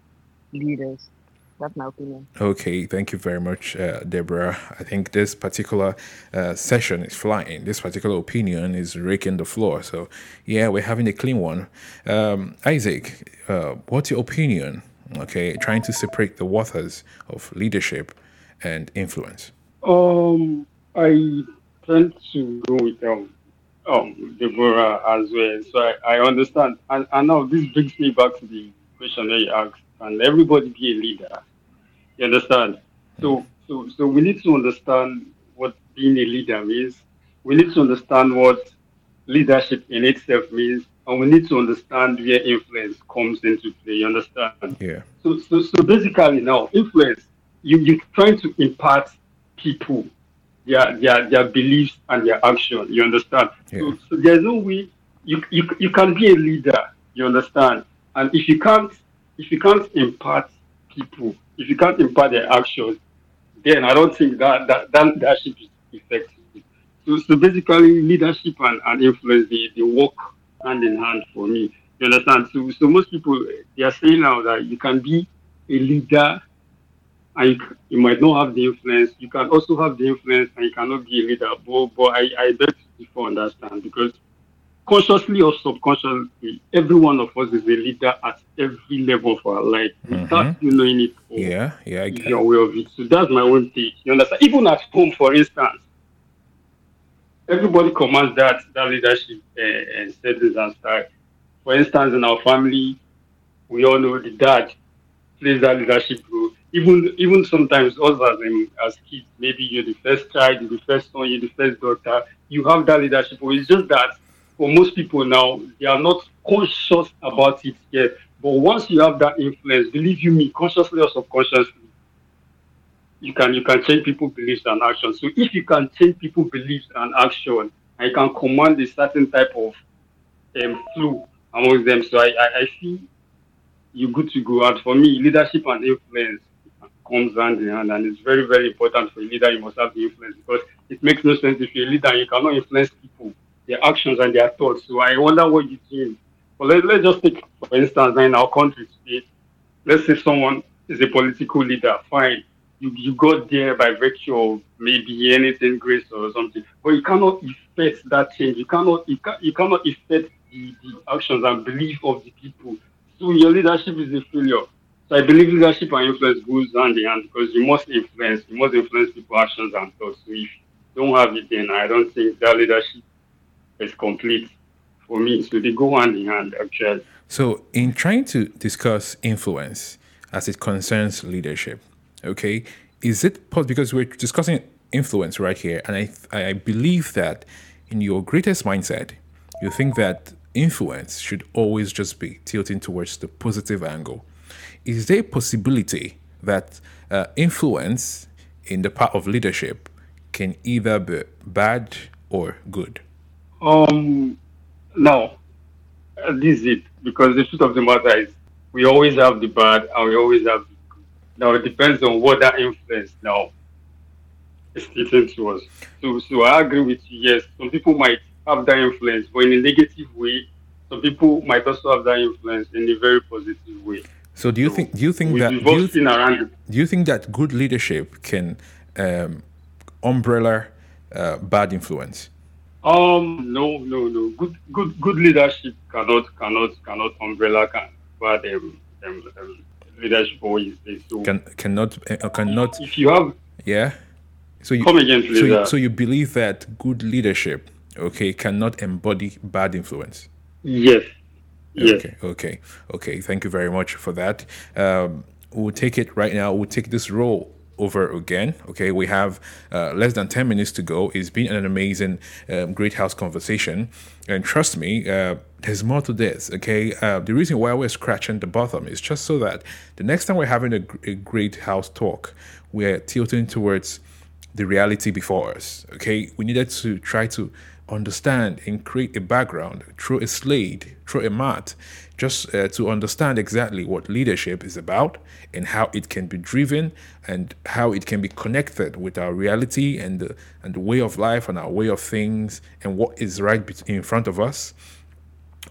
leaders. That's my opinion. Okay, thank you very much, uh, Deborah. I think this particular uh, session is flying. This particular opinion is raking the floor. So, yeah, we're having a clean one. Um, Isaac, uh, what's your opinion? Okay, trying to separate the waters of leadership and influence. Um, I tend to go with um, um Deborah as well. So I, I understand. And, and now this brings me back to the question that you asked and everybody be a leader. You understand? So, so, so we need to understand what being a leader means. We need to understand what leadership in itself means, and we need to understand where influence comes into play. You understand? Yeah. So, so, so basically, now influence you you're trying to impart people their their their beliefs and their action. You understand? Yeah. So, so there's no way you, you you can be a leader. You understand? And if you can't if you can't impart people, if you can't impart their actions, then I don't think that that, that leadership is effective. So, so basically, leadership and, and influence they, they work hand in hand for me. You understand? So, so most people they are saying now that you can be a leader and you, you might not have the influence. You can also have the influence and you cannot be a leader. But, but I, I beg to understand because consciously or subconsciously, every one of us is a leader at every level of our life mm-hmm. without you knowing it. yeah, yeah, I get you're aware of it. So that's my own take. You understand? Even at home, for instance, everybody commands that that leadership uh, and settings and style. For instance, in our family, we all know the dad plays that leadership role. Even even sometimes us as um, as kids, maybe you're the first child, you're the first son, you're the first daughter, you have that leadership role. It's just that for most people now, they are not conscious about it yet. But once you have that influence, believe you me, consciously or subconsciously, you can you can change people's beliefs and actions. So if you can change people's beliefs and action, I can command a certain type of um, flow amongst them. So I, I, I feel you good to go. And for me, leadership and influence comes hand in hand, and it's very very important for a leader. You must have the influence because it makes no sense if you're a leader and you cannot influence people, their actions and their thoughts. So I wonder what you think. But let, let's just take, for instance, in our country today, let's say someone is a political leader, fine you, you got there by virtue of maybe anything grace or something, but you cannot affect that change. You cannot you, can, you cannot affect the, the actions and belief of the people. So your leadership is a failure. So I believe leadership and influence goes hand in hand because you must influence, you must influence people's actions and thoughts. So if you don't have it, then I don't think that leadership is complete for me. So they go hand in hand actually. So in trying to discuss influence as it concerns leadership, okay? Is it possible because we're discussing influence right here and i i believe that in your greatest mindset you think that influence should always just be tilting towards the positive angle. Is there a possibility that uh, influence in the part of leadership can either be bad or good? Um no. This is it because the truth of the matter is we always have the bad and we always have now it depends on what that influence now is getting to us. So, so I agree with you. Yes, some people might have that influence, but in a negative way. Some people might also have that influence in a very positive way. So, do you so think? Do you think that? Do you, th- do you, think that good leadership can um, umbrella uh, bad influence? Um, no, no, no. Good, good, good leadership cannot, cannot, cannot umbrella can bad um, um, um leadership always So can cannot uh, cannot. If you have yeah. So you come again, please. So you, so you believe that good leadership, okay, cannot embody bad influence. Yes. Yes. Okay. Okay. Okay. Thank you very much for that. Um, we'll take it right now. We'll take this role over again. Okay, we have uh, less than 10 minutes to go. It's been an amazing, um, great house conversation. And trust me, uh, there's more to this. Okay, uh, the reason why we're scratching the bottom is just so that the next time we're having a, a great house talk, we're tilting towards the reality before us. Okay, we needed to try to understand and create a background through a slate, through a mat, just uh, to understand exactly what leadership is about and how it can be driven and how it can be connected with our reality and and the way of life and our way of things and what is right in front of us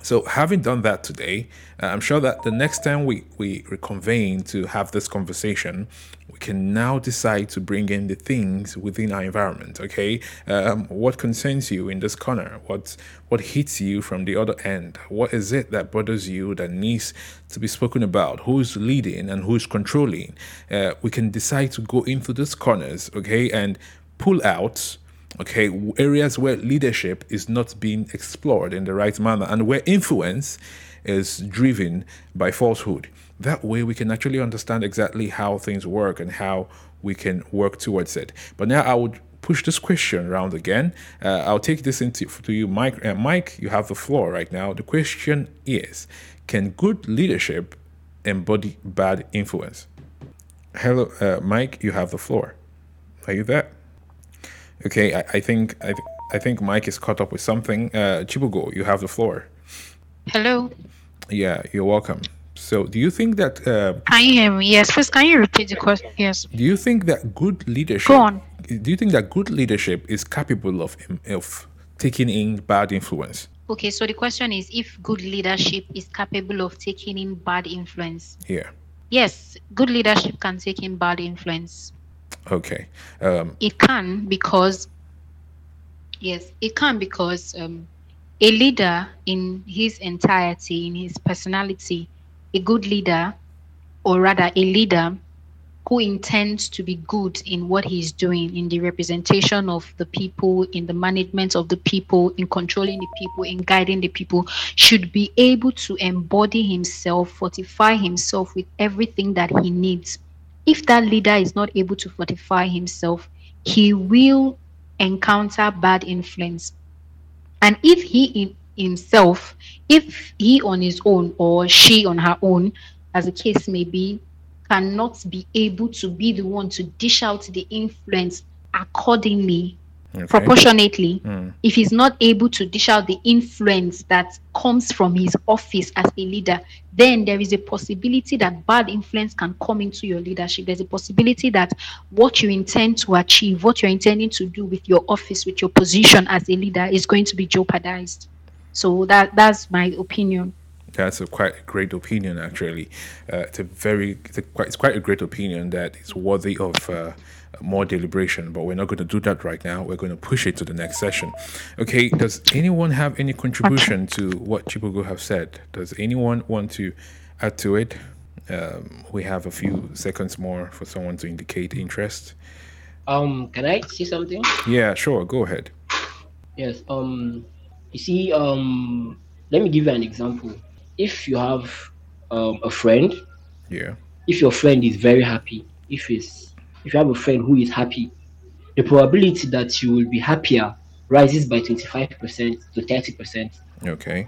so, having done that today, uh, I'm sure that the next time we, we reconvene to have this conversation, we can now decide to bring in the things within our environment. Okay, um, what concerns you in this corner? What what hits you from the other end? What is it that bothers you that needs to be spoken about? Who's leading and who's controlling? Uh, we can decide to go into these corners. Okay, and pull out okay areas where leadership is not being explored in the right manner and where influence is driven by falsehood. That way we can actually understand exactly how things work and how we can work towards it. But now i would push this question around again. Uh, i'll take this into to you mike. Uh, mike you have the floor right now. The question is can good leadership embody bad influence? Hello uh, mike you have the floor. Are you there Okay, I, I think I, th- I think Mike is caught up with something. Uh, Chibugo, you have the floor. Hello. Yeah, you're welcome. So, do you think that? Uh, hear me? Yes. Please, can you repeat the question? Yes. Do you think that good leadership? Go on. Do you think that good leadership is capable of of taking in bad influence? Okay, so the question is if good leadership is capable of taking in bad influence. Yeah. Yes, good leadership can take in bad influence. Okay. Um, it can because, yes, it can because um, a leader in his entirety, in his personality, a good leader, or rather a leader, who intends to be good in what he's doing, in the representation of the people, in the management of the people, in controlling the people, in guiding the people, should be able to embody himself, fortify himself with everything that he needs. If that leader is not able to fortify himself, he will encounter bad influence. And if he in himself, if he on his own or she on her own, as the case may be, cannot be able to be the one to dish out the influence accordingly Okay. proportionately Mm. if he's not able to dish out the influence that comes from his office as a leader then there is a possibility that bad influence can come into your leadership there's a possibility that what you intend to achieve what you're intending to do with your office with your position as a leader is going to be jeopardized so that that's my opinion That's a quite great opinion, actually. Uh, it's a very, it's, a quite, it's quite a great opinion that is worthy of uh, more deliberation. But we're not going to do that right now. We're going to push it to the next session. Okay. Does anyone have any contribution to what Chibugo have said? Does anyone want to add to it? Um, we have a few seconds more for someone to indicate interest. Um, can I say something? Yeah, sure. Go ahead. Yes. Um, you see, um, let me give you an example. If you have um, a friend, Yeah. if your friend is very happy, if it's if you have a friend who is happy, the probability that you will be happier rises by twenty five percent to thirty percent. Okay.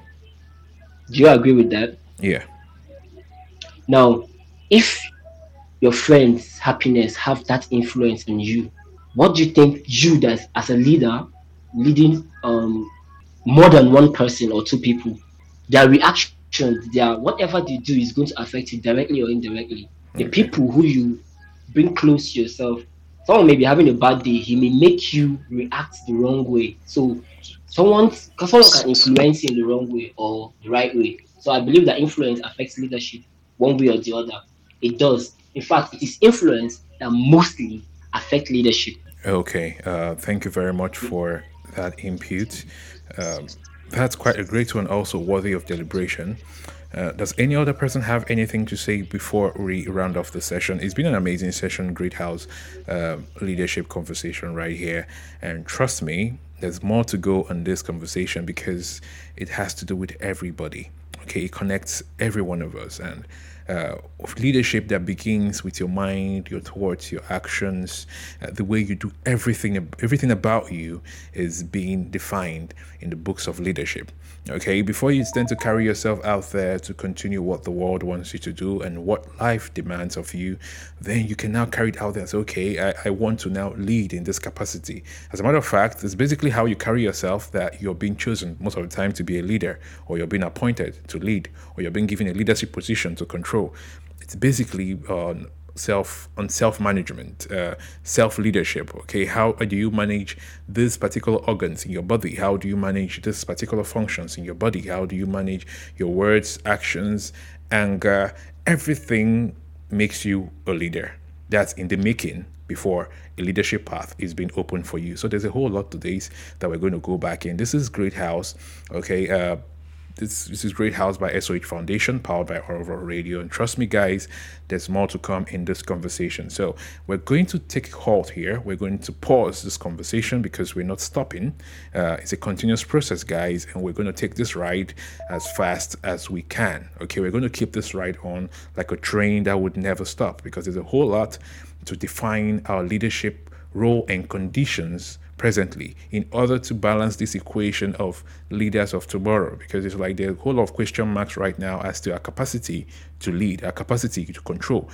Do you agree with that? Yeah. Now, if your friend's happiness have that influence on you, what do you think you that as a leader leading um more than one person or two people, their reactions, their whatever they do is going to affect you directly or indirectly. The people who you bring close to yourself, someone may be having a bad day, he may make you react the wrong way. So someone someone can influence you in the wrong way or the right way. So I believe that influence affects leadership one way or the other. It does. In fact, it is influence that mostly affect leadership. Okay, uh, thank you very much for that input. Um, that's quite a great one, also worthy of deliberation. Uh, does any other person have anything to say before we round off the session? It's been an amazing session, great house uh, leadership conversation right here. And trust me, there's more to go on this conversation because it has to do with everybody. Okay, it connects every one of us. And uh, of leadership that begins with your mind, your thoughts, your actions, uh, the way you do everything. Everything about you is being defined in the books of leadership. Okay, before you tend to carry yourself out there to continue what the world wants you to do and what life demands of you, then you can now carry it out there. say, okay, I, I want to now lead in this capacity. As a matter of fact, it's basically how you carry yourself that you're being chosen most of the time to be a leader, or you're being appointed to lead, or you're being given a leadership position to control. It's basically on self on self management, uh, self leadership. Okay, how do you manage these particular organs in your body? How do you manage these particular functions in your body? How do you manage your words, actions, anger? Everything makes you a leader. That's in the making before a leadership path is being opened for you. So there's a whole lot to this that we're going to go back in. This is Great House. Okay. Uh, this, this is Great House by SOH Foundation, powered by Aurora Radio. And trust me, guys, there's more to come in this conversation. So we're going to take a halt here. We're going to pause this conversation because we're not stopping. Uh, it's a continuous process, guys, and we're going to take this ride as fast as we can. Okay, we're going to keep this ride on like a train that would never stop because there's a whole lot to define our leadership role and conditions presently in order to balance this equation of leaders of tomorrow because it's like a whole lot of question marks right now as to our capacity to lead our capacity to control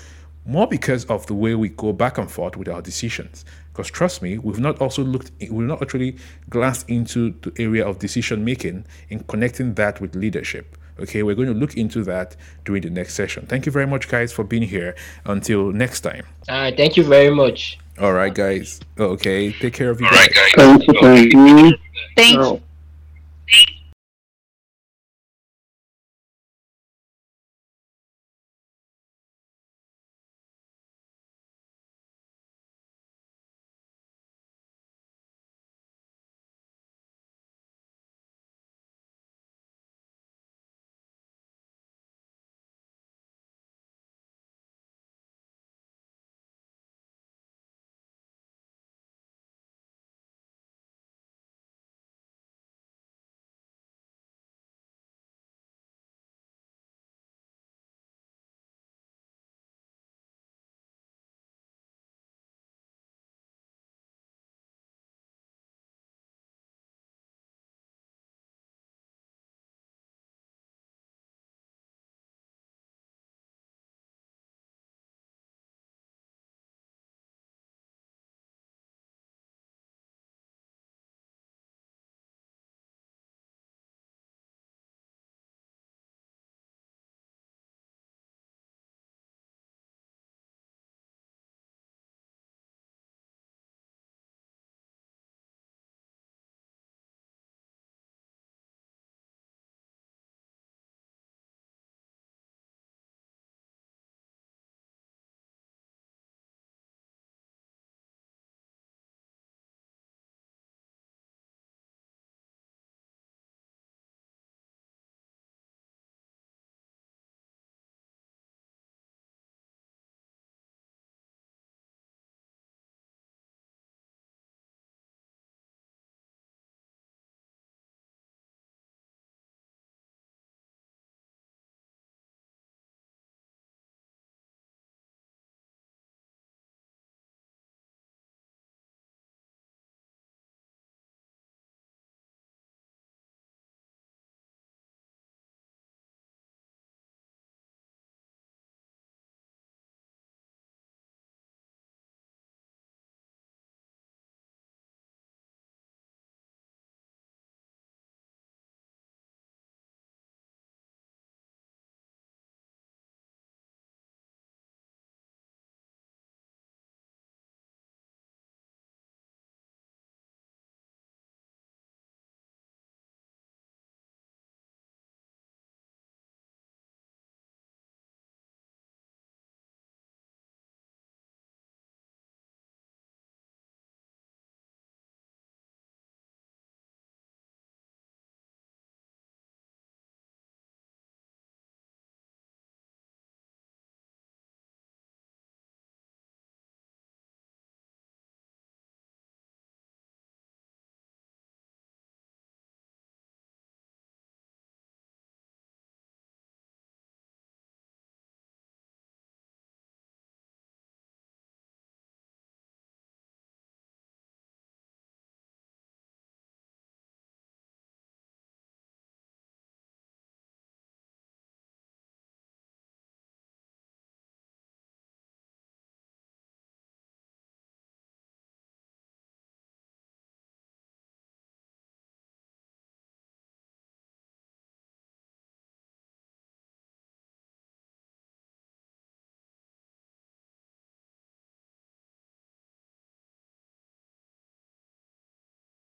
more because of the way we go back and forth with our decisions. Because trust me we've not also looked we've not actually glanced into the area of decision making and connecting that with leadership. Okay we're going to look into that during the next session. Thank you very much guys for being here. Until next time. Right, thank you very much. All right, guys. Okay, take care of you guys. Thank you. Thank you. thank you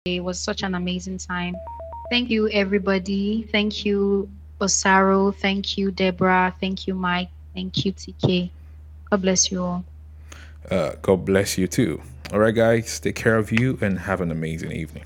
It was such an amazing time. Thank you, everybody. Thank you, Osaro. Thank you, Deborah. Thank you, Mike. Thank you, TK. God bless you all. Uh, God bless you too. All right, guys, take care of you and have an amazing evening.